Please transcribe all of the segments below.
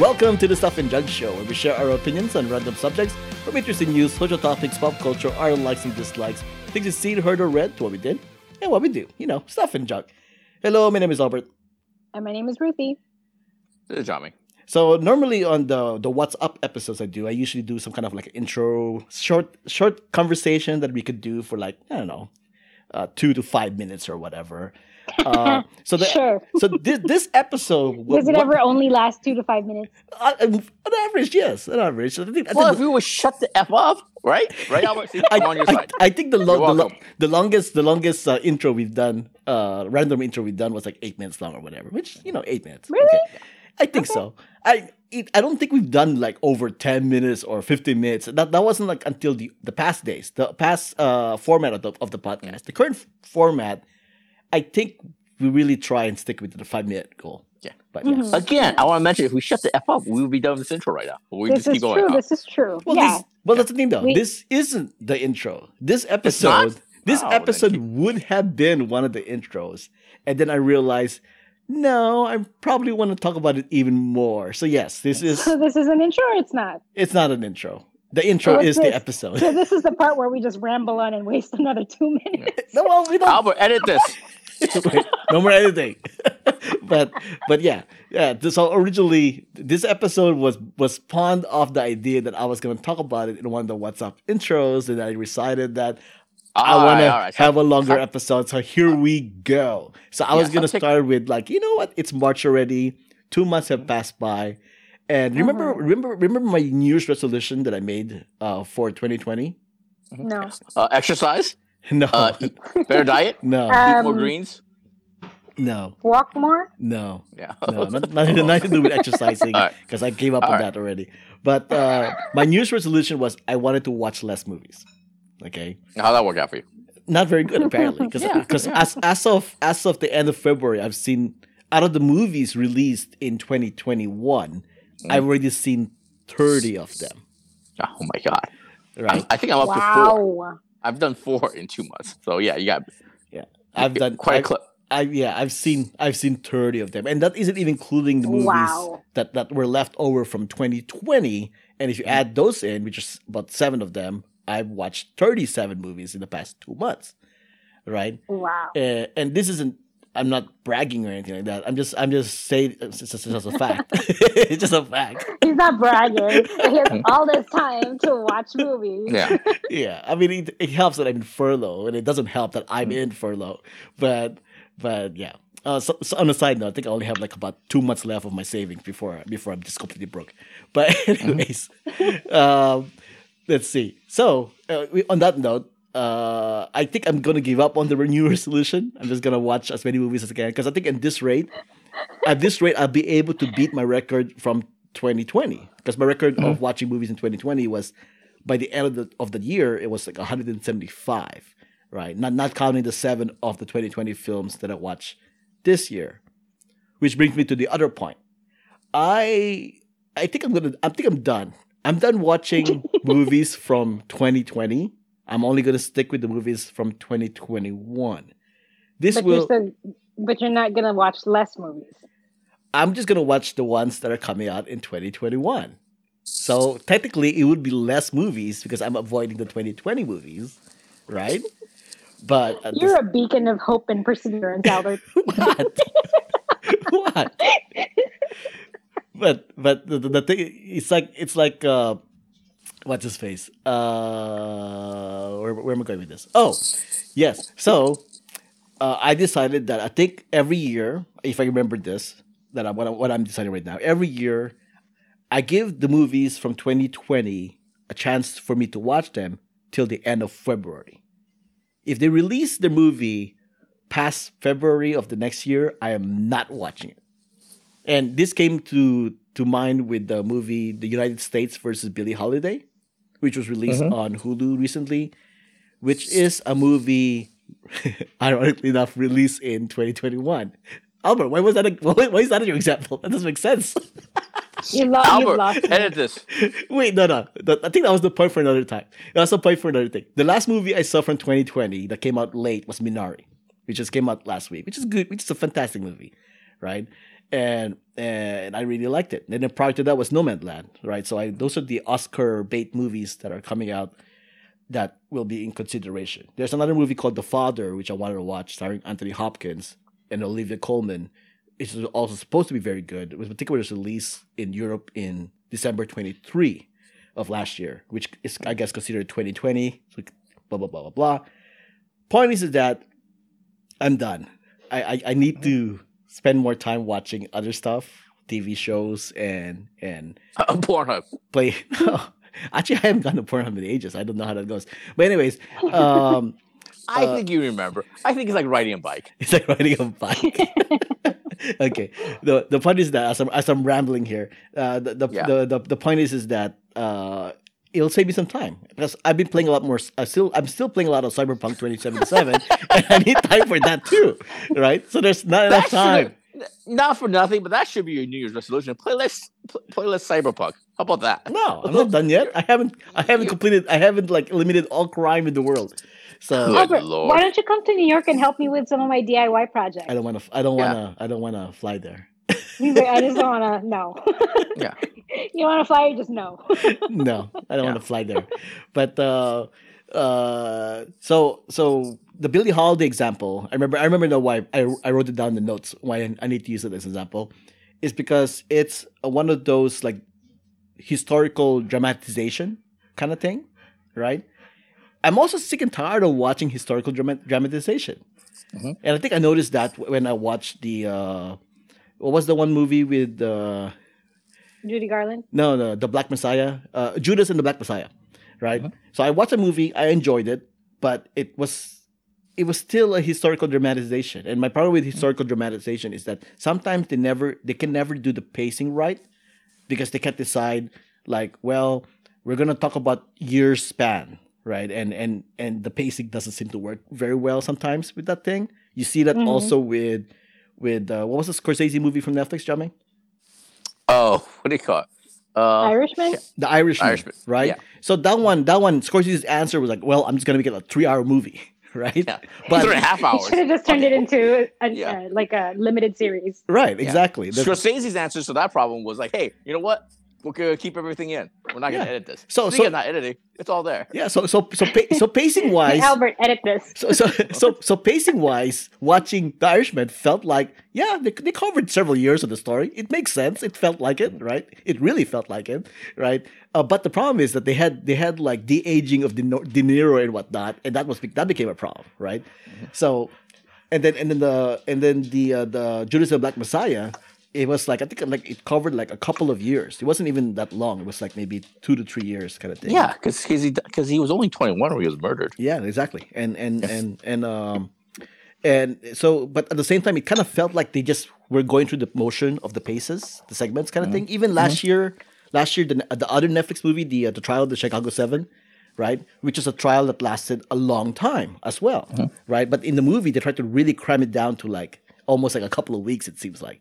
Welcome to the Stuff and Junk Show, where we share our opinions on random subjects from interesting news, social topics, pop culture, our likes and dislikes, things you've seen, heard, or read, to what we did, and what we do. You know, stuff and junk. Hello, my name is Albert. And my name is Ruthy. This is Jami. So normally on the the What's Up episodes I do, I usually do some kind of like intro, short short conversation that we could do for like I don't know, uh, two to five minutes or whatever. Uh, so the, Sure. so this this episode wa- Does it wa- ever only last two to five minutes? uh, on average yes on average. I think, I Well, think if we would shut the f up, right? Right, Albert? See, I, I'm on your side. I think the, lo- the, lo- the longest the longest uh, intro we've done uh random intro we've done was like eight minutes long or whatever which you know eight minutes Really? Okay. I think so I it, I don't think we've done like over ten minutes or fifteen minutes that that wasn't like until the the past days the past uh format of the of the podcast the current f- format I think we really try and stick with the five minute goal Yeah. but Mhm. yes. Again, I want to mention if we shut the f up, we would be done with this intro right now. We this just is keep going. true. huh? This is true. Well, yeah. this, well, that's the thing, though. We- this isn't the intro. This episode, this Oh, episode keep- would have been one of the intros, and then I realized, no, I probably want to talk about it even more. So yes, this is. So this is an intro or it's not? It's not an intro. The intro what's is the episode. So this is the part where we just ramble on and waste another two minutes. no, well, we don't. Albert, edit this. Wait, no more editing. but but yeah, yeah. So originally, this episode was was spawned off the idea that I was going to talk about it in one of the What's Up intros, and I decided that I want right, to all right. have a longer some- episode. So here we go. So I was Yeah, going to some take- start with like, you know what? It's March already. Two months have passed by. And remember, Mhm. remember, remember my New Year's resolution that I made uh, for 2020? No. Uh, exercise, No, uh, eat better diet, no, eat more Um, greens. no, Walk more? no. Yeah. no, not, nothing, nothing to do with exercising All right. because I gave up All on right. that already. But uh, my New Year's resolution was I wanted to watch less movies. Okay, How'd that work out for you? not very good apparently because Yeah, yeah. as as of as of the end of February, I've seen out of the movies released in 2021, Mm. I've already seen 30 of them. Oh my god. Right, I think I'm up to four. Wow. I've done four in two months. So yeah, you got yeah. I've done quite a I've- clip. I yeah, I've seen I've seen 30 of them. And that isn't even including the movies Wow. that, that were left over from 2020. And if you add those in, which is about seven of them, I've watched 37 movies in the past two months. Right? Wow. Uh, and this isn't I'm not bragging or anything like that. I'm just I'm just saying it's just, it's just a fact. it's just a fact. He's not bragging. He has all this time to watch movies. Yeah. Yeah. I mean it, it helps that I'm in furlough and it doesn't help that I'm Mm. in furlough. But but yeah. Uh, so, so on a side note, I think I only have like about two months left of my savings before before I'm just completely broke. But Mm-hmm. anyways, um, let's see. So uh, we, on that note, uh, I think I'm gonna give up on the New Year's resolution. I'm just gonna watch as many movies as I can because I think at this rate, at this rate, I'll be able to beat my record from 2020 because my record Mm-hmm. of watching movies in 2020 was by the end of the of the year it was like 175 right? Not not counting the seven of the 2020 films that i watched this year. Which brings me to the other point. I i think i'm gonna i think i'm done. I'm done watching movies from 2020 i'm only gonna stick with the movies from 2021 this But will you're still, but you're not gonna watch less movies. I'm just gonna watch the ones that are coming out in 2021. So technically, it would be less movies because I'm avoiding the 2020 movies, right? But at You're a beacon of hope and perseverance, Albert. what? what? But but the, the, the thing it's like it's like uh, what's his face? Uh, where, where am I going with this? Oh, yes. So uh, I decided that I think every year, if I remember this, that I, what, I, what I'm deciding right now, every year I give the movies from 2020 a chance for me to watch them till the end of February. If they release the movie past February of the next year, I am not watching it. And this came to to mind with the movie The United States versus Billie Holiday, which was released mm-hmm. on Hulu recently, which is a movie, ironically enough, released in 2021. Albert, why was that? A, why, why is that your example? That doesn't make sense. You lo- you've Albert, lost edit this. Wait, no, no. Th- I think that was the point for another time. That's a point for another thing. The last movie I saw from 2020 that came out late was Minari, which just came out last week, which is good, which is a fantastic movie, right? And and I really liked it. And then prior to that was Nomadland, right? So I those are the Oscar bait movies that are coming out that will be in consideration. There's another movie called The Father, which I wanted to watch, starring Anthony Hopkins and Olivia Colman. It's also supposed to be very good. It was particularly released in Europe in December 23 of last year, which is I guess considered 2020. So blah blah blah blah blah. Point is that I'm done. I, I, I need to spend more time watching other stuff, TV shows and and Uh, Pornhub. play. Actually, I haven't gone to Pornhub in ages. I don't know how that goes. But anyways, um, I Uh, think you remember. I think it's like riding a bike. it's like riding a bike. okay. The the point is that as I'm as I'm rambling here, uh, the the, Yeah. the the the point is is that uh, it'll save me some time because I've been playing a lot more. I still I'm still playing a lot of Cyberpunk 2077, and I need time for that too, right? So there's not enough time. Not for nothing, but that should be your New Year's resolution. Play less, pl- play less Cyberpunk. How about that? No, I'm not done yet. I haven't I haven't completed. I haven't like eliminated all crime in the world. So Good Albert, lord. why don't you come to New York and help me with some of my DIY projects? I don't want to. I don't Yeah. want to. I don't want to fly there. He's like, I just don't want to. No. Yeah. you want to fly? You just no. no, I don't want to fly there. But uh, uh, so so the Billie Holiday example, I remember. I remember now why I I wrote it down in the notes. Why I need to use it as an example, is because it's one of those like historical dramatization kind of thing, right? I'm also sick and tired of watching historical drama- dramatization, Mhm. and I think I noticed that when I watched the uh, what was the one movie with uh, Judy Garland. no, no, the Black Messiah, uh, Judas and the Black Messiah, right? So I watched a movie, I enjoyed it, but it was it was still a historical dramatization. And my problem with historical dramatization is that sometimes they never they can never do the pacing right because they can't decide like, well, we're gonna talk about years span, right? And and and the pacing doesn't seem to work very well sometimes with that thing. You see that Mhm. also with with uh, what was the Scorsese movie from Netflix, Jamie? Oh, what do you call it? Uh, Irishman. The Irishman, Irishman, right? yeah. So that one, that one, Scorsese's answer was like, "Well, I'm just gonna make it a three-hour movie, right?" yeah. But Three and a half He hours. should have just turned it into a, Yeah. uh, like a limited series. right, exactly. That's- Scorsese's answer to that problem was like, "Hey, you know what? We're gonna keep everything in. We're not gonna Yeah. edit this. So- Speaking so- not editing, it's all there. yeah. So so so so pacing wise, Albert, edit this. so so so so pacing wise, watching The Irishman felt like yeah, they they covered several years of the story. It makes sense. It felt like it, right? It really felt like it, right? Uh, but the problem is that they had they had like de aging of De, Niro- De Niro and whatnot, and that was that became a problem, right? So, and then and then the and then the uh, the Judas and the Black Messiah, it was like I think like it covered like a couple of years. It wasn't even that long. It was like maybe two to three years kind of thing. Yeah, because he because he was only twenty one when he was murdered. Yeah, exactly. And and and and um and so but at the same time it kind of felt like they just were going through the motion of the paces, the segments kind of thing. Even last year, last year the the other Netflix movie, the uh, the trial of the Chicago 7, right? Which is a trial that lasted a long time as well, right? But in the movie they tried to really cram it down to like almost like a couple of weeks it seems like.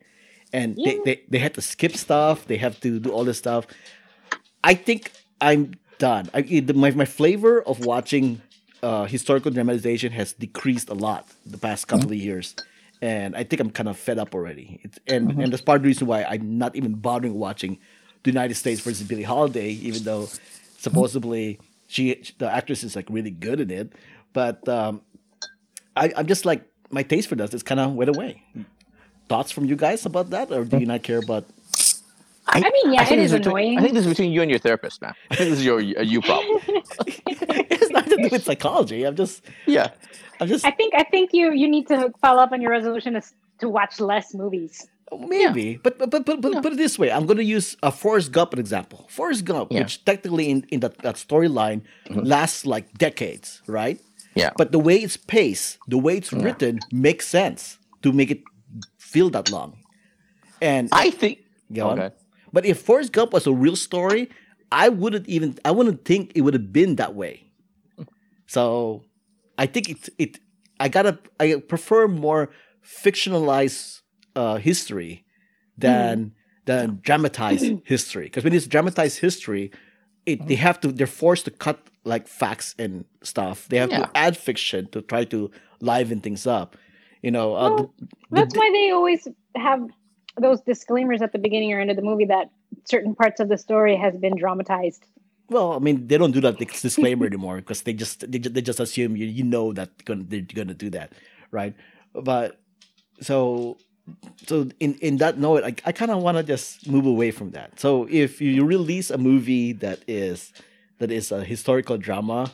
And they, they they had to skip stuff, they have to do all this stuff. I think I'm done. I, the, my my flavor of watching uh, historical dramatization has decreased a lot the past couple of years, and I think I'm kind of fed up already. It's, and and that's part of the reason why I'm not even bothering watching the United States versus Billie Holiday, even though supposedly she the actress is like really good in it, but um, I, I'm just like my taste for this is kind of went away. Thoughts from you guys about that, or do you not care about? I mean, yeah, think it this is between- annoying. I think this is between you and your therapist, man. I think this is your a you problem. it's not to do with psychology. I'm just, Yeah. I'm just I think I think you you need to follow up on your resolution is to watch less movies. Maybe, but but but but, but put it this way: I'm going to use a Forrest Gump an example. Forrest Gump, Yeah. which technically in in that, that storyline mm-hmm. lasts like decades, right? Yeah. But the way it's paced, the way it's written, makes sense to make it feel that long. And I think. Go on. But if Forrest Gump was a real story, I wouldn't even I wouldn't think it would have been that way. So I think it it I gotta I prefer more fictionalized uh, history than than dramatized history. Because when it's dramatized history, it they have to they're forced to cut like facts and stuff. They have Yeah. to add fiction to try to liven things up. You know, uh, Well, the- the- That's why they always have those disclaimers at the beginning or end of the movie that certain parts of the story has been dramatized. Well, I mean, they don't do that disclaimer anymore because they just they, they just assume you you know that gonna, they're gonna do that, right? But so so in in that note, I, I kind of want to just move away from that. So if you release a movie that is that is a historical drama,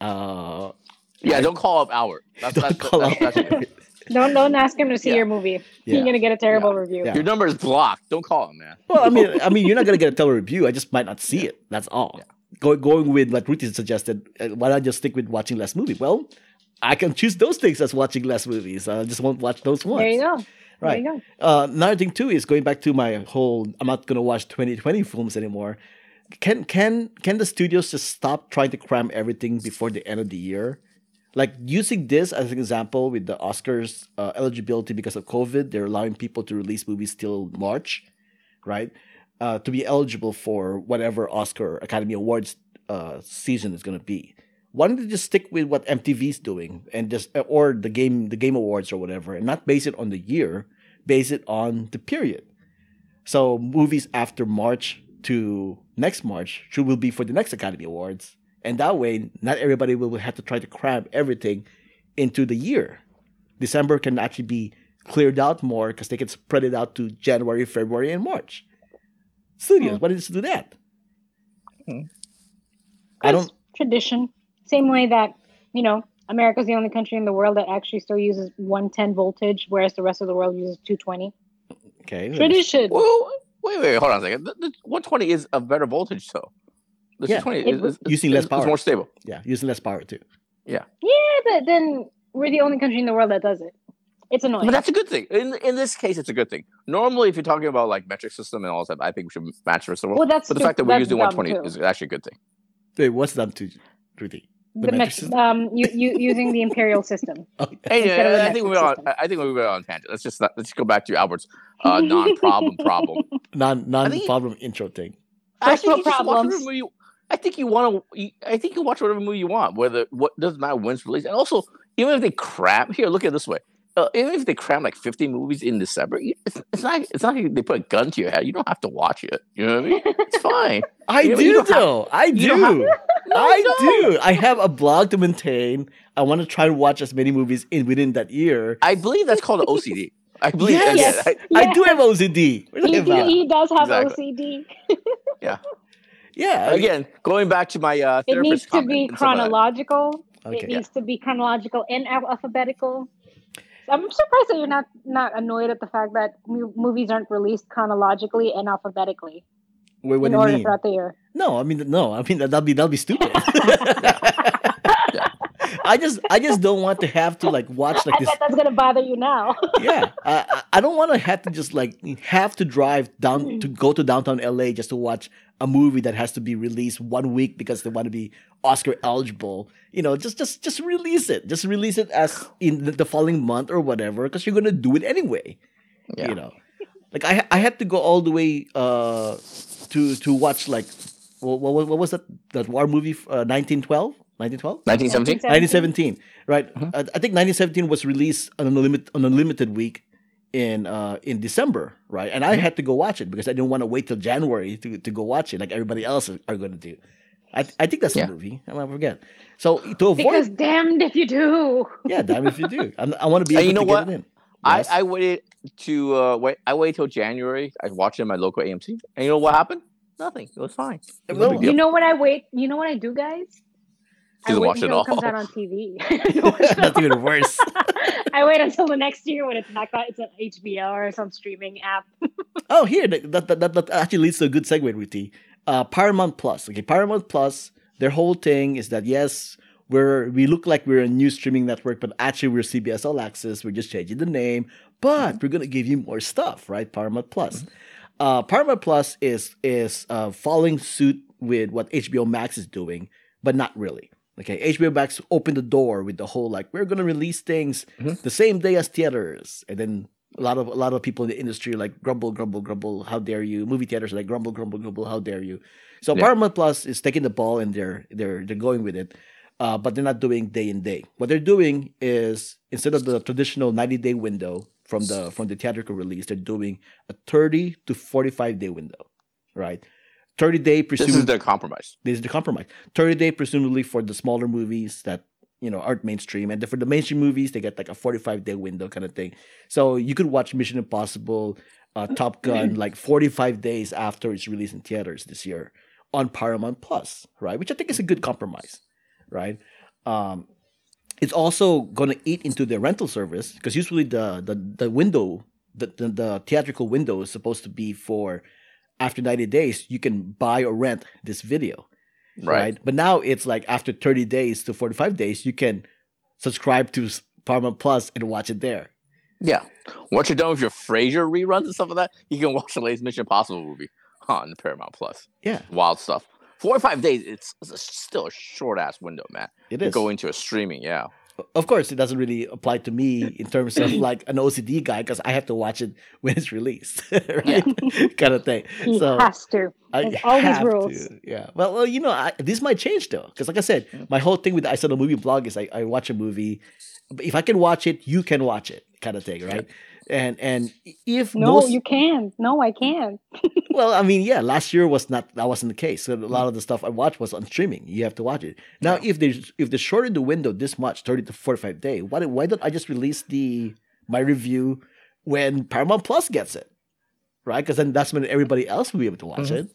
uh, Yeah, don't call up Albert. That's, don't that's, call that's, out- that's- Don't don't ask him to see Yeah. your movie. Yeah. You're gonna get a terrible review. Yeah. Your number is blocked. Don't call him, man. Well, I mean, I mean, you're not gonna get a terrible review. I just might not see it. That's all. Go, going with what Ruthy suggested, uh, why not just stick with watching less movie? Well, I can choose those things as watching less movies. I just won't watch those ones. There you go. Right. There you Uh, another thing too is going back to my whole. I'm not gonna watch 2020 films anymore. Can can can the studios just stop trying to cram everything before the end of the year? Like using this as an example with the Oscars uh, eligibility because of COVID, they're allowing people to release movies till March, right? Uh, to be eligible for whatever Oscar Academy Awards uh, season is going to be. Why don't they just stick with what MTV's doing and just or the game the Game Awards or whatever, and not base it on the year, base it on the period. So movies after March to next March should will be for the next Academy Awards, and that way not everybody will have to try to cram everything into the year. December can actually be cleared out more because they can spread it out to January, February, and March. Studios, why did you do that? Hmm. I don't. tradition. Same way that you know America's the only country in the world that actually still uses 110 voltage, whereas the rest of the world uses 220. Okay. Tradition. Well, wait, wait, hold on a second. The, the 120 is a better voltage, though. The Yeah. 220 It is, was- is, is, Using less is power. more stable. Yeah, using less power too. Yeah, Yeah, but then we're the only country in the world that does it. It's annoying. But that's a good thing. In in this case, it's a good thing. Normally, if you're talking about like metric system and all that, I think we should match the rest of the world. well, that's but the stu- fact that we're that's using 120 too. is actually a good thing. Wait, what's done to Ruthy? the the metric metric, system? um, you, you using the imperial system. Oh, Hey, Instead the I think we metric were on, system. I think we were on tangent. Let's just not, let's go back to Albert's uh, non-problem problem. non non-problem intro thing. I First think just watch problems. movie. You, I think you want to. I think you watch whatever movie you want. Whether what doesn't matter when it's released, and also even if they cram here, look at it this way. Uh, even if they cram like 50 movies in December, it's, it's not. It's not like they put a gun to your head. You don't have to watch it. You know what I mean? It's fine. I You- do don't have- though. I do. don't have- I you do. I have a blog to maintain. I want to try to watch as many movies in within that year. I believe that's called OCD. I believe. Yes. again, I- I do have OCD. He, you he does have Exactly. OCD. Yeah. again, going back to my uh, It needs to be and stuff like that. chronological. Okay. It needs to be chronological and alphabetical. I'm surprised that you're not not annoyed at the fact that mu- movies aren't released chronologically and alphabetically Wait, what in do you order mean? throughout the year. No, I mean no. I mean that'll be that'll be stupid. I just I just don't want to have to like watch like I this. bet that's gonna bother you now. Yeah, I I- I don't want to have to just like have to drive down to go to downtown LA just to watch a movie that has to be released one week because they want to be Oscar eligible. You know, just just just release it. Just release it as in the, the following month or whatever because you're gonna do it anyway. Yeah. You know, like I I had to go all the way uh to to watch like what what, what was that that war movie uh, 1912 1912 1917. 1917, right? Mhm. I, I think 1917 was released on a limit on a limited week in uh in December, right? And I had to go watch it because I didn't want to wait till January to, to go watch it like everybody else are, are going to do. I, I think that's Yeah. the movie. I might forget. So to avoid, because damned if you do. yeah, damn if you do. I'm, I want to be And able you know to what? get it in. I, I waited to uh, wait. I waited till January. I watched it in my local AMC, and you know what happened? Nothing. It was fine. It was no You know what I wait? You know what I do, guys? I Didn't watch it all. it comes out on TV. that's even worse. I wait until the next year when it's not it's an HBO or some streaming app. Oh, here that that, that, that actually leads to a good segue, Ruthy. Uh, Paramount Plus. Okay, Paramount Plus. Their whole thing is that yes, we're we look like we're a new streaming network, but actually we're CBS All Access. We're just changing the name, but we're gonna give you more stuff, right? Paramount Plus. Uh, Paramount Plus is is uh, following suit with what HBO Max is doing, but not really. Okay, HBO Max opened the door with the whole like we're gonna release things Mhm. the same day as theaters, and then a lot of a lot of people in the industry like grumble, grumble, grumble. How dare you? Movie theaters are like grumble, grumble, grumble. How dare you? So Yeah. Paramount Plus is taking the ball and they're they're they're going with it, uh, but they're not doing day in day. What they're doing is instead of the traditional ninety day window from the from the theatrical release, they're doing a 30 to 45 day window, right? 30 day This is presumably their compromise. this is the compromise. 30 day presumably for the smaller movies that you know aren't mainstream, and for the mainstream movies they get like a 45 day window kind of thing. So you could watch Mission Impossible, uh, Top Gun like 45 days after it's released in theaters this year on Paramount Plus, right? Which I think is a good compromise, right? Um, it's also going to eat into the rental service because usually the the the window the, the the theatrical window is supposed to be for after 90 days you can buy or rent this video Right. right? But now it's like after 30 days to 45 days, you can subscribe to Paramount Plus and watch it there. Yeah. Once you're done with your Frasier reruns and stuff like that, you can watch the latest Mission Impossible movie on Paramount Plus. Yeah, Wild stuff. Four or five days, it's, it's a- still a short ass window, man. it To is. go into a streaming, yeah. Of course, it doesn't really apply to me in terms of like an OCD guy because I have to watch it when it's released, right? kind of thing. He So has to. There's all these rules. to, Yeah. Well, well, you know, I, this might change though, because like I said, mm-hmm. my whole thing with the I saw the movie blog is I, I watch a movie, but if I can watch it, you can watch it, kind of thing, right? And and if No, those, you can't. No, I can't. well, I mean, yeah, last year was not that wasn't the case. So a lot of the stuff I watched was on streaming. You have to watch it now. If they if they shorten the window this much, thirty to forty five day, why why don't I just release the my review when Paramount Plus gets it, right? Because then that's when everybody else will be able to watch it.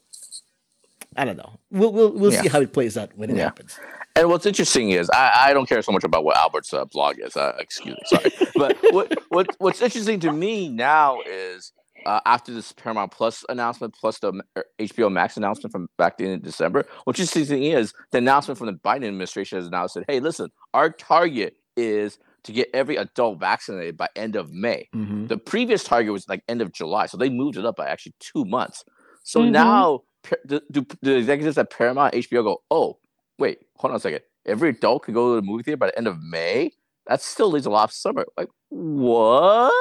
I don't know. We'll we'll we'll see Mm-hmm. How it plays out when it Yeah. happens. And what's interesting is I, I don't care so much about what Albert's uh, blog is. Uh, excuse me, sorry. but what, what what's interesting to me now is uh, after this Paramount Plus announcement, plus the uh, HBO Max announcement from back in December. What's interesting is the announcement from the Biden administration has now said, "Hey, listen, our target is to get every adult vaccinated by end of May." Mhm. The previous target was like end of July, so they moved it up by actually two months. So Mhm. now do the executives at Paramount HBO go, oh, wait, hold on a second. Every adult could go to the movie theater by the end of May. That still leaves a lot of summer. Like what?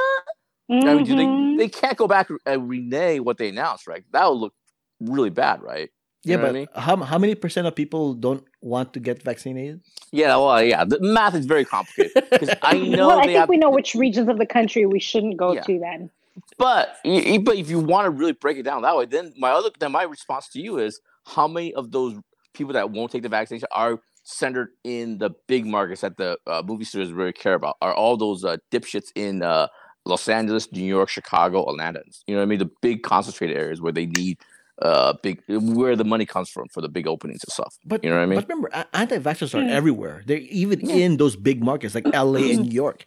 I mean, do Mhm. they they can't go back and renege what they announced, right? That would look really bad, right? Yeah, but I mean? how how many percent of people don't want to get vaccinated? Yeah, well, yeah. The math is very complicated because I know well, I they think have we know which regions of the country we shouldn't go Yeah. to then. But y- y- but if you want to really break it down that way, then my other then my response to you is how many of those people that won't take the vaccination are centered in the big markets that the uh, movie studios really care about? Are all those uh, dipshits in uh, Los Angeles, New York, Chicago, Atlanta? You know what I mean? The big concentrated areas where they need uh big where the money comes from for the big openings and stuff. But You know what I mean? But remember, anti-vaxxers are everywhere. They're even Yeah. in those big markets like LA and New York,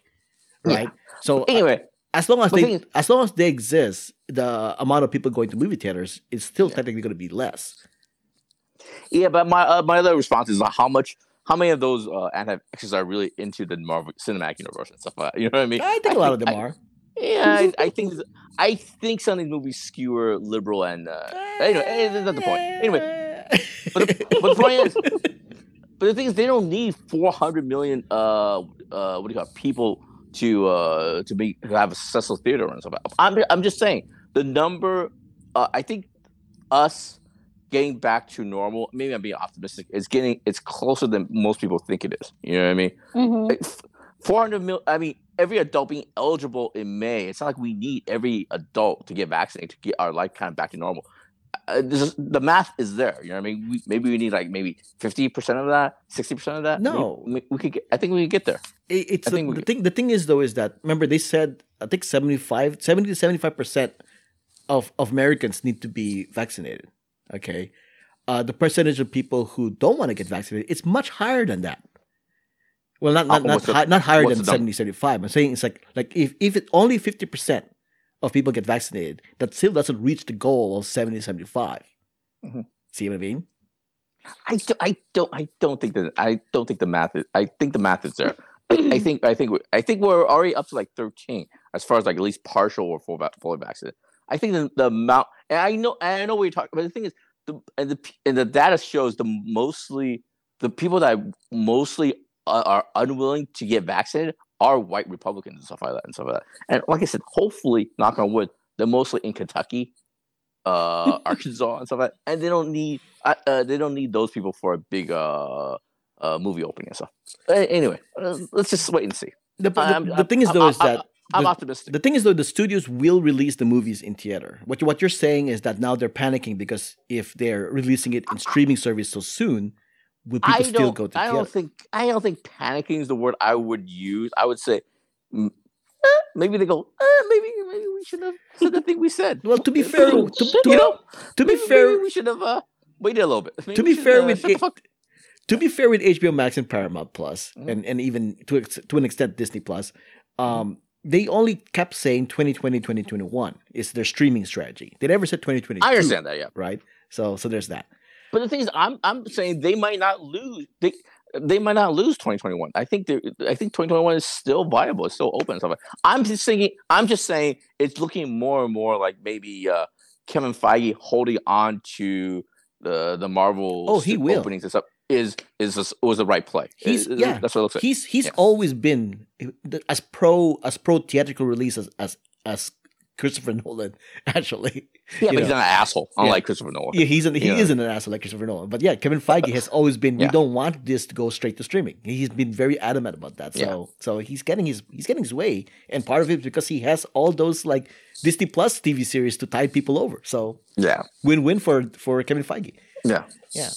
Yeah. right? So uh, Anyway, as long as they is- as long as they exist, the amount of people going to movie theaters is still Yeah. technically going to be less. Yeah, but my uh, my other response is uh, how much how many of those uh, anti-vaxxers are really into the Marvel Cinematic Universe and stuff like that? You know what I mean? I think a lot of them I- are. Yeah, I, I think I think some of these movies skewer liberal and uh, anyway, eh, that's not the point. Anyway, but the, but the point is, but the thing is, they don't need four hundred million uh uh what do you call it, people to uh to be to have a successful theater and stuff. I'm I'm just saying the number. Uh, I think us getting back to normal. Maybe I'm being optimistic. It's getting it's closer than most people think it is. You know what I mean? Mhm. 400 mil i mean every adult being eligible in may it's not like we need every adult to get vaccinated to get our life kind of back to normal uh, this is, the math is there you know what i mean we, maybe we need like maybe 50% of that 60% of that No. We, we could get i think we could get there It- it's I the, think we the thing. The thing is though is that remember they said I think 75, 70 to seventy five percent of of Americans need to be vaccinated. Okay, uh, the percentage of people who don't want to get vaccinated it's much higher than that. Well, not not not, the- not higher than the 70, 75. I'm saying it's like like if if it only fifty percent of people get vaccinated, that still doesn't reach the goal of 70, 75. Mhm. See what I mean? I, do, I don't I don't think that I don't think the math is I think the math is there. I, think I think I think we're already up to like 13 as far as like at least partial or full fully vaccinated. I think the, the amount and I know and I know what you're talking but the thing is the and the and the data shows the mostly the people that mostly are, are unwilling to get vaccinated are white Republicans and stuff like that and stuff like that. And like I said, hopefully, knock on wood, they're mostly in Kentucky, uh, Arkansas and stuff like that. And they don't need uh, uh, they don't need those people for a big uh, uh movie opening and stuff. Anyway, uh, let's just wait and see. The, the, the thing is though is I'm- that I'm the- optimistic. The thing is, though, the studios will release the movies in theater. What what you're saying is that now they're panicking because if they're releasing it in streaming service so soon, will people I still go to I theater? don't think. I don't think panicking is the word I would use. I would say mm, eh, maybe they go. Eh, maybe maybe we should have said the thing we said. well, to be fair, to, to, you know, to be maybe, fair, maybe we should have uh, waited a little bit. Maybe to be should, fair uh, with it- to be fair with HBO Max and Paramount Plus, Mhm. and, and even to to an extent Disney Plus, um, they only kept saying 2020, 2021 is their streaming strategy. They never said 2022. I understand that, yeah. right? So so there's that. But the thing is, I'm I'm saying they might not lose. They they might not lose 2021. I think I think 2021 is still viable. It's still open. And stuff. like- I'm just thinking. I'm just saying it's looking more and more like maybe uh, Kevin Feige holding on to the the Marvel Oh, he will. openings and stuff is is was the right play. He's- yeah, that's what it looks like. He's he's Yeah. always been as pro as pro theatrical release as as, as Christopher Nolan actually. yeah, but he's not an asshole, Yeah. unlike Christopher Nolan. Yeah, he's an, he Yeah. isn't an asshole like Christopher Nolan. But yeah, Kevin Feige uh, has always been. Yeah. We don't want this to go straight to streaming. He's been very adamant about that. So Yeah. so he's getting his he's getting his way, and part of it is because he has all those like Disney Plus TV series to tide people over. So Yeah, win win for for Kevin Feige. yeah. Yeah.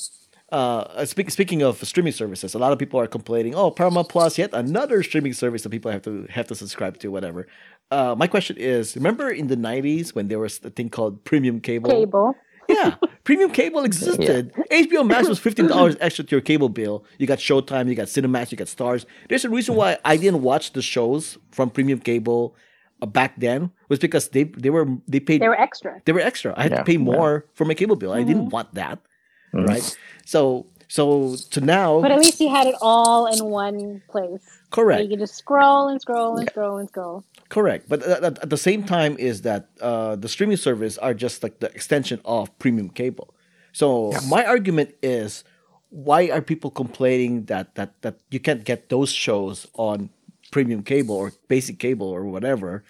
Uh, speak, speaking of streaming services, a lot of people are complaining. Oh, Paramount Plus, yet another streaming service that people have to have to subscribe to, whatever. Uh, my question is: Remember in the '90s when there was a thing called premium cable? Cable. Yeah, premium cable existed. HBO Max was fifteen dollars extra to your cable bill. You got Showtime, you got Cinemax, you got Starz. There's a reason why I didn't watch the shows from premium cable uh, back then was because they they were they paid They were extra. they were extra. I had Yeah, to pay yeah. more for my cable bill. I didn't want that, Mhm. right? So so to now, But at least you had it all in one place. So correct, you could just scroll and scroll and scroll and scroll. correct. But at, at- at the same time, is that uh, the streaming service are just like the extension of premium cable. So my argument is, why are people complaining that that that you can't get those shows on premium cable or basic cable or whatever?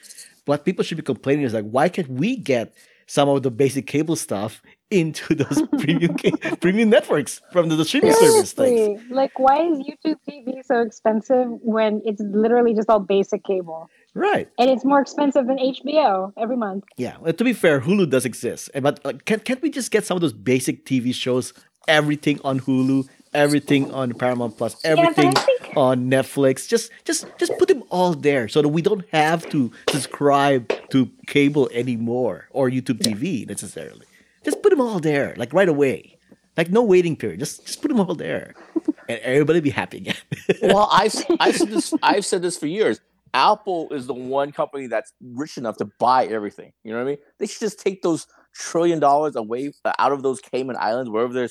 What people should be complaining is like, why can't we get some of the basic cable stuff into those premium premium networks from the, streaming service things? Like why is YouTube TV so expensive when it's literally just all basic cable? Right. And it's more expensive than HBO every month. Yeah. Well, to be fair, Hulu does exist, Eh, but uh, can can't we just get some of those basic TV shows? Everything on Hulu, everything on Paramount Plus, everything think- on Netflix. Just just just put them all there so that we don't have to subscribe to cable anymore or YouTube TV necessarily. Just put them all there, like right away. Like no waiting period. Just just put them all there, and everybody be happy again. well, I've I've said this I've said this for years. Apple is the one company that's rich enough to buy everything. You know what I mean? They should just take those trillion dollars away uh, out of those Cayman Islands, wherever they're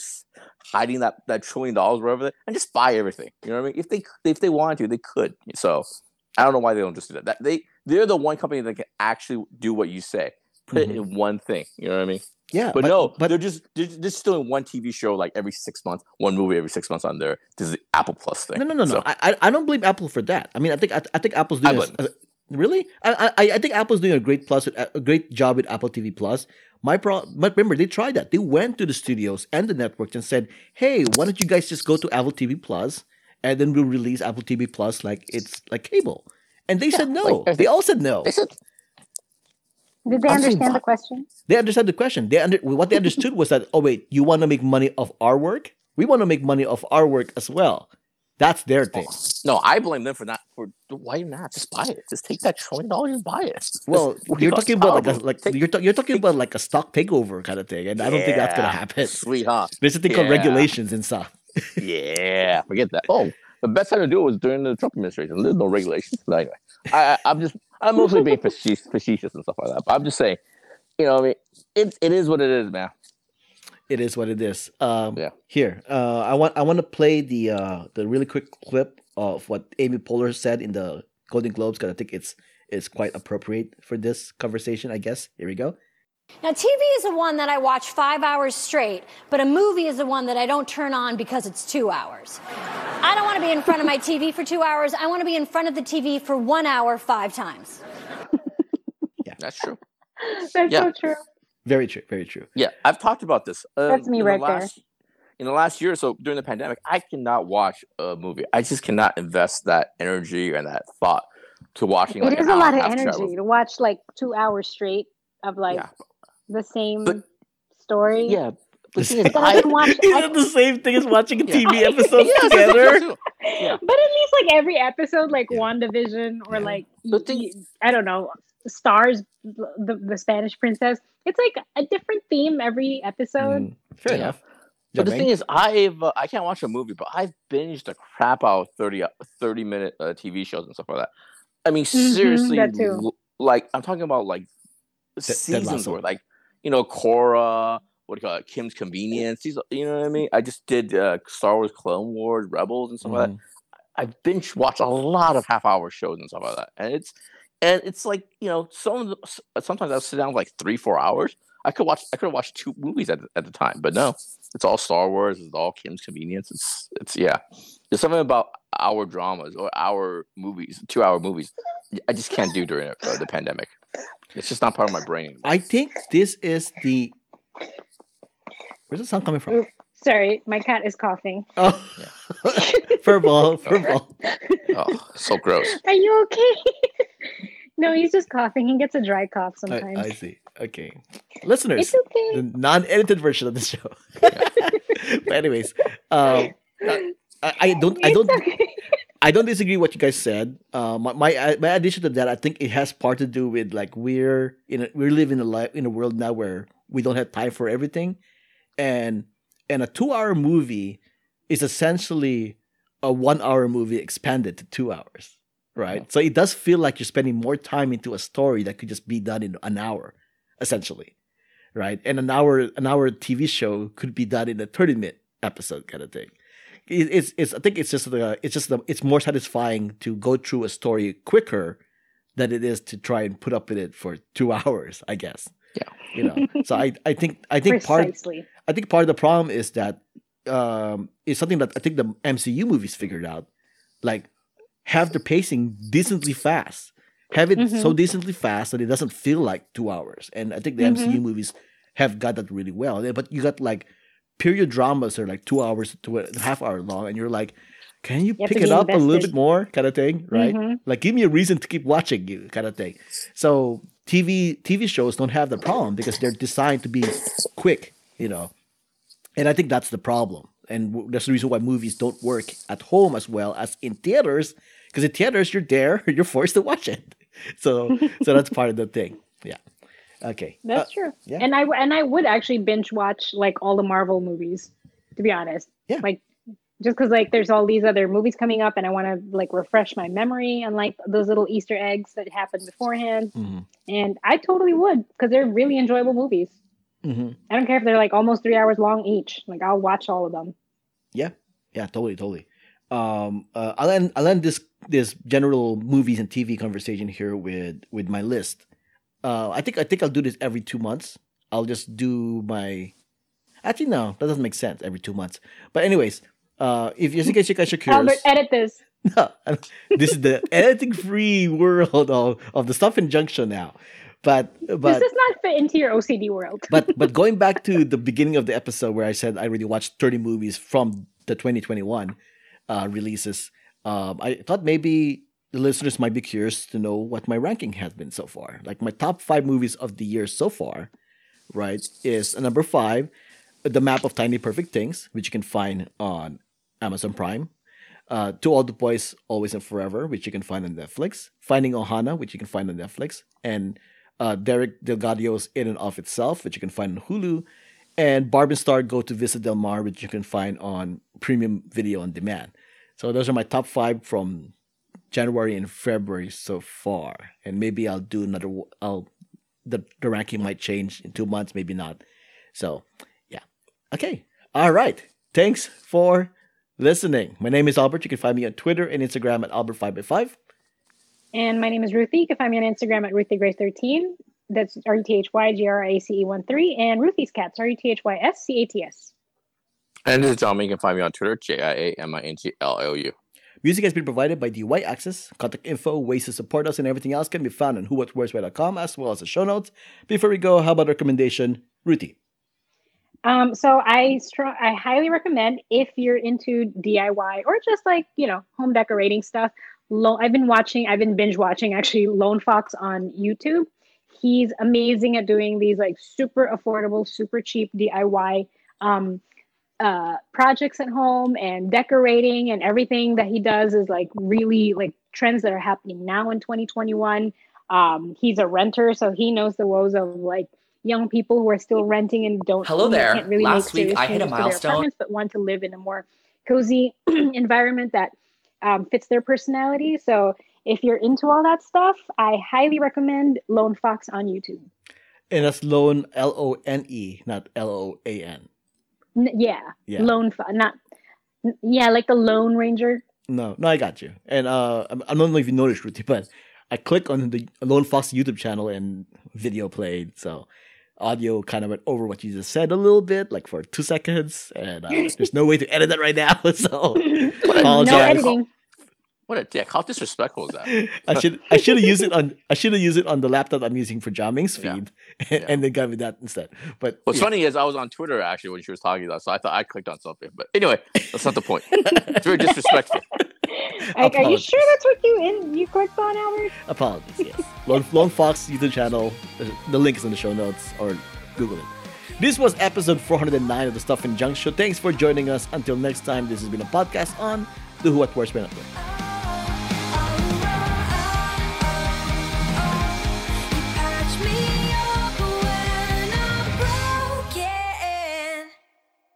hiding that, that trillion dollars, wherever they and just buy everything. You know what I mean? If they if they wanted to, they could. So I don't know why they don't just do that. that they they're the one company that can actually do what you say. Put it mm-hmm. in one thing. You know what I mean? yeah, But, no, but they're just they're just doing one TV show like every six months, one movie every six months on there. this is the Apple Plus thing. No, no, no, no. So- I, I I don't blame Apple for that. I mean, I think I, I think Apple's doing a, really. I, I I think Apple's doing a great plus a great job with Apple TV Plus. My pro, but remember they tried that. They went to the studios and the networks and said, "Hey, why don't you guys just go to Apple TV Plus, and then we'll release Apple TV Plus like it's like cable." And they said no. like- they all said no. They said Did they I'm saying understand the question? They understood the question. They under, what they understood was that, oh wait, you want to make money off our work? We want to make money off our work as well. That's their thing. no. I blame them for not for why not just buy it. Just take that trillion dollars and buy it. Well, you're talking about like a, like Take- you're, ta- you're talking about like a stock takeover kind of thing, and I don't think that's gonna happen. Sweet, huh? There's a thing called regulations and stuff. Yeah, forget that. Oh, the best time to do it was during the Trump administration. There's no regulations. But anyway, I, I, I'm just I'm mostly being facetious, facetious and stuff like that. But I'm just saying, you know, what I mean, it it is what it is, man. It is what it is. Um, Yeah. Here, uh, I want I want to play the uh, the really quick clip of what Amy Poehler said in the Golden Globes because I think it's it's quite appropriate for this conversation. I guess. Here we go. Now, TV is the one that I watch five hours straight, but a movie is the one that I don't turn on because it's two hours. I don't want to be in front of my TV for two hours. I want to be in front of the TV for one hour five times. Yeah, that's true. That's Yeah. so true. Very true. Very true. Yeah, I've talked about this. Um, That's me in the right there. last, In the last year or so during the pandemic, I cannot watch a movie. I just cannot invest that energy and that thought to watching. It like is an a lot of energy show. to watch like two hours straight of like Yeah, the same But- story. yeah. But the is, I I, can watch. Is I- it the same thing as watching a Yeah. TV episode Yes, that's together? Yeah. But at least like every episode, like Yeah. WandaVision or Yeah. like The thing- y- I don't know, Starz, the the Spanish princess. It's like a different theme every episode. Mm, fair Yeah. enough. But the Jermaine? thing is, I've uh, I can't watch a movie, but I've binged the crap out of 30, uh, 30 minute uh, TV shows and stuff like that. I mean, seriously, that too. l- like I'm talking about like Ted seasons Lasso. where like you know Cora, what do you call it, Kim's Convenience. These, you know what I mean? I just did uh, Star Wars, Clone Wars, Rebels, and stuff like that. Mhm. I've binge watched a lot of half hour shows and stuff like that, and it's and it's like you know some of the, s- sometimes I'll sit down like three four hours. I could watch I could have watched two movies at at the time, but no, it's all Star Wars. It's all Kim's Convenience. It's it's yeah. There's something about our dramas or our movies, two hour movies. I just can't do during uh, the pandemic. It's just not part of my brain. Anymore. I think this is the. Where's the sound coming from? Sorry, my cat is coughing. Oh, furball, furball. Oh, so gross. Are you okay? no, he's just coughing. He gets a dry cough I, sometimes. I see. Okay, listeners, okay. the non-edited version of the show. but anyways, um, I, I don't, I don't, okay. I don't disagree with what you guys said. Uh, my, my my addition to that, I think it has part to do with like we're in a, we're living in a life in a world now where we don't have time for everything, and and a two hour movie is essentially a one hour movie expanded to two hours, right? So it does feel like you're spending more time into a story that could just be done in an hour, essentially, right? And an hour an hour TV show could be done in a thirty minute episode kind of thing it- it's it's I think it's just the it's just the it's more satisfying to go through a story quicker than it is to try and put up with it for two hours. I guess. Yeah. You know. so I I think I think part I think part of the problem is that um is something that I think the MCU movies figured out. Like have the pacing decently fast. Have it Mhm. so decently fast that it doesn't feel like two hours. And I think the Mhm. MCU movies have got that really well. But you got like period dramas that are like two hours to a half hour long, and you're like, can you, You pick it up a little bit more, kind of thing, right? Mhm. Like give me a reason to keep watching you, kind of thing. So TV TV shows don't have the problem because they're designed to be quick, you know. And I think that's the problem. And that's the reason why movies don't work at home as well as in theaters. Because in theaters, you're there, you're forced to watch it. So, so that's part of the thing. Yeah. Okay. Uh, That's true. yeah. And I and I would actually binge watch like all the Marvel movies, to be honest. Yeah. Like just because like there's all these other movies coming up and I want to like refresh my memory and like those little Easter eggs that happened beforehand. mhm, And I totally would because they're really enjoyable movies. mhm. I don't care if they're like almost three hours long each. Like I'll watch all of them. Yeah. Yeah, totally, totally. Um, uh, I'll end I'll end this this general movies and TV conversation here with with my list. Uh, I think I think I'll do this every two months. I'll just do my. Actually, no, that doesn't make sense. Every two months. But anyways, uh, if just in case you guys are curious, Albert, edit this. no, this is the editing free world of, of the Stuff and Junk Show now. But but this does not fit into your OCD world. but but going back to the beginning of the episode where I said I already watched 30 movies from the 2021 uh, releases, um, I thought maybe the listeners might be curious to know what my ranking has been so far. Like my top five movies of the year so far, right, is uh, number five, The Map of Tiny Perfect Things, which you can find on Amazon Prime. Uh, to All the Boys, Always and Forever, which you can find on Netflix. Finding Ohana, which you can find on Netflix. And uh, Derek DelGaudio's In and Of Itself, which you can find on Hulu, and Barb and Star Go to Vista Del Mar, which you can find on Premium Video on Demand. So those are my top five from January and February so far, and maybe I'll do another. I'll the the ranking might change in two months, maybe not. So yeah, okay, all right. Thanks for listening. My name is Albert. You can find me on Twitter and Instagram at Albert Five by Five. And my name is Ruthy. You can find me on Instagram at RuthyGrace13. That's R U T H Y G R A C E 1 3. And Ruthy's Cats, R U T H Y S C A T S. And this is John. You can find me on Twitter, J I A M I N G L L U. Music has been provided by DY Access. Contact info, ways to support us, and everything else can be found on whowhatwhereswhy.com as well as the show notes. Before we go, how about recommendation? Ruthy. Um, so I str- I highly recommend if you're into DIY or just like, you know, home decorating stuff, Lo- I've been watching. I've been binge watching actually Lone Fox on YouTube. He's amazing at doing these like super affordable, super cheap DIY um, uh, projects at home and decorating and everything that he does is like really like trends that are happening now in 2021. Um, he's a renter, so he knows the woes of like young people who are still renting and don't. Hello you know, there. Can't really Last make week, I hit a to their milestone. but want to live in a more cozy environment that um, fits their personality. So if you're into all that stuff, I highly recommend Lone Fox on YouTube. And that's Lone L O N E, not L O A N. N- yeah, Yeah. Lone Fox, not n- yeah, like the Lone Ranger. No, no, I got you. And uh, I don't know if you noticed, Ruthy, but I click on the Lone Fox YouTube channel and video played. So audio kind of went over what you just said a little bit, like for two seconds. And uh, there's no way to edit that right now. So a- No apologize. editing. What a dick! How disrespectful is that? I should I should have used it on I should have used it on the laptop I'm using for Jiaming's Yeah. feed and, and then got me that instead. But What's yeah. funny is I was on Twitter actually when she was talking about, so I thought I clicked on something. But anyway, that's not the point. It's very disrespectful. Like, are you sure that's what you in you clicked on, Albert? Apologies, yes. Lone, Lone Fox YouTube channel. uh, The link is in the show notes or Google it. This was episode 409 of the Stuff and Junk Show. Thanks for joining us. Until next time, this has been a podcast on the Who What Worst Network.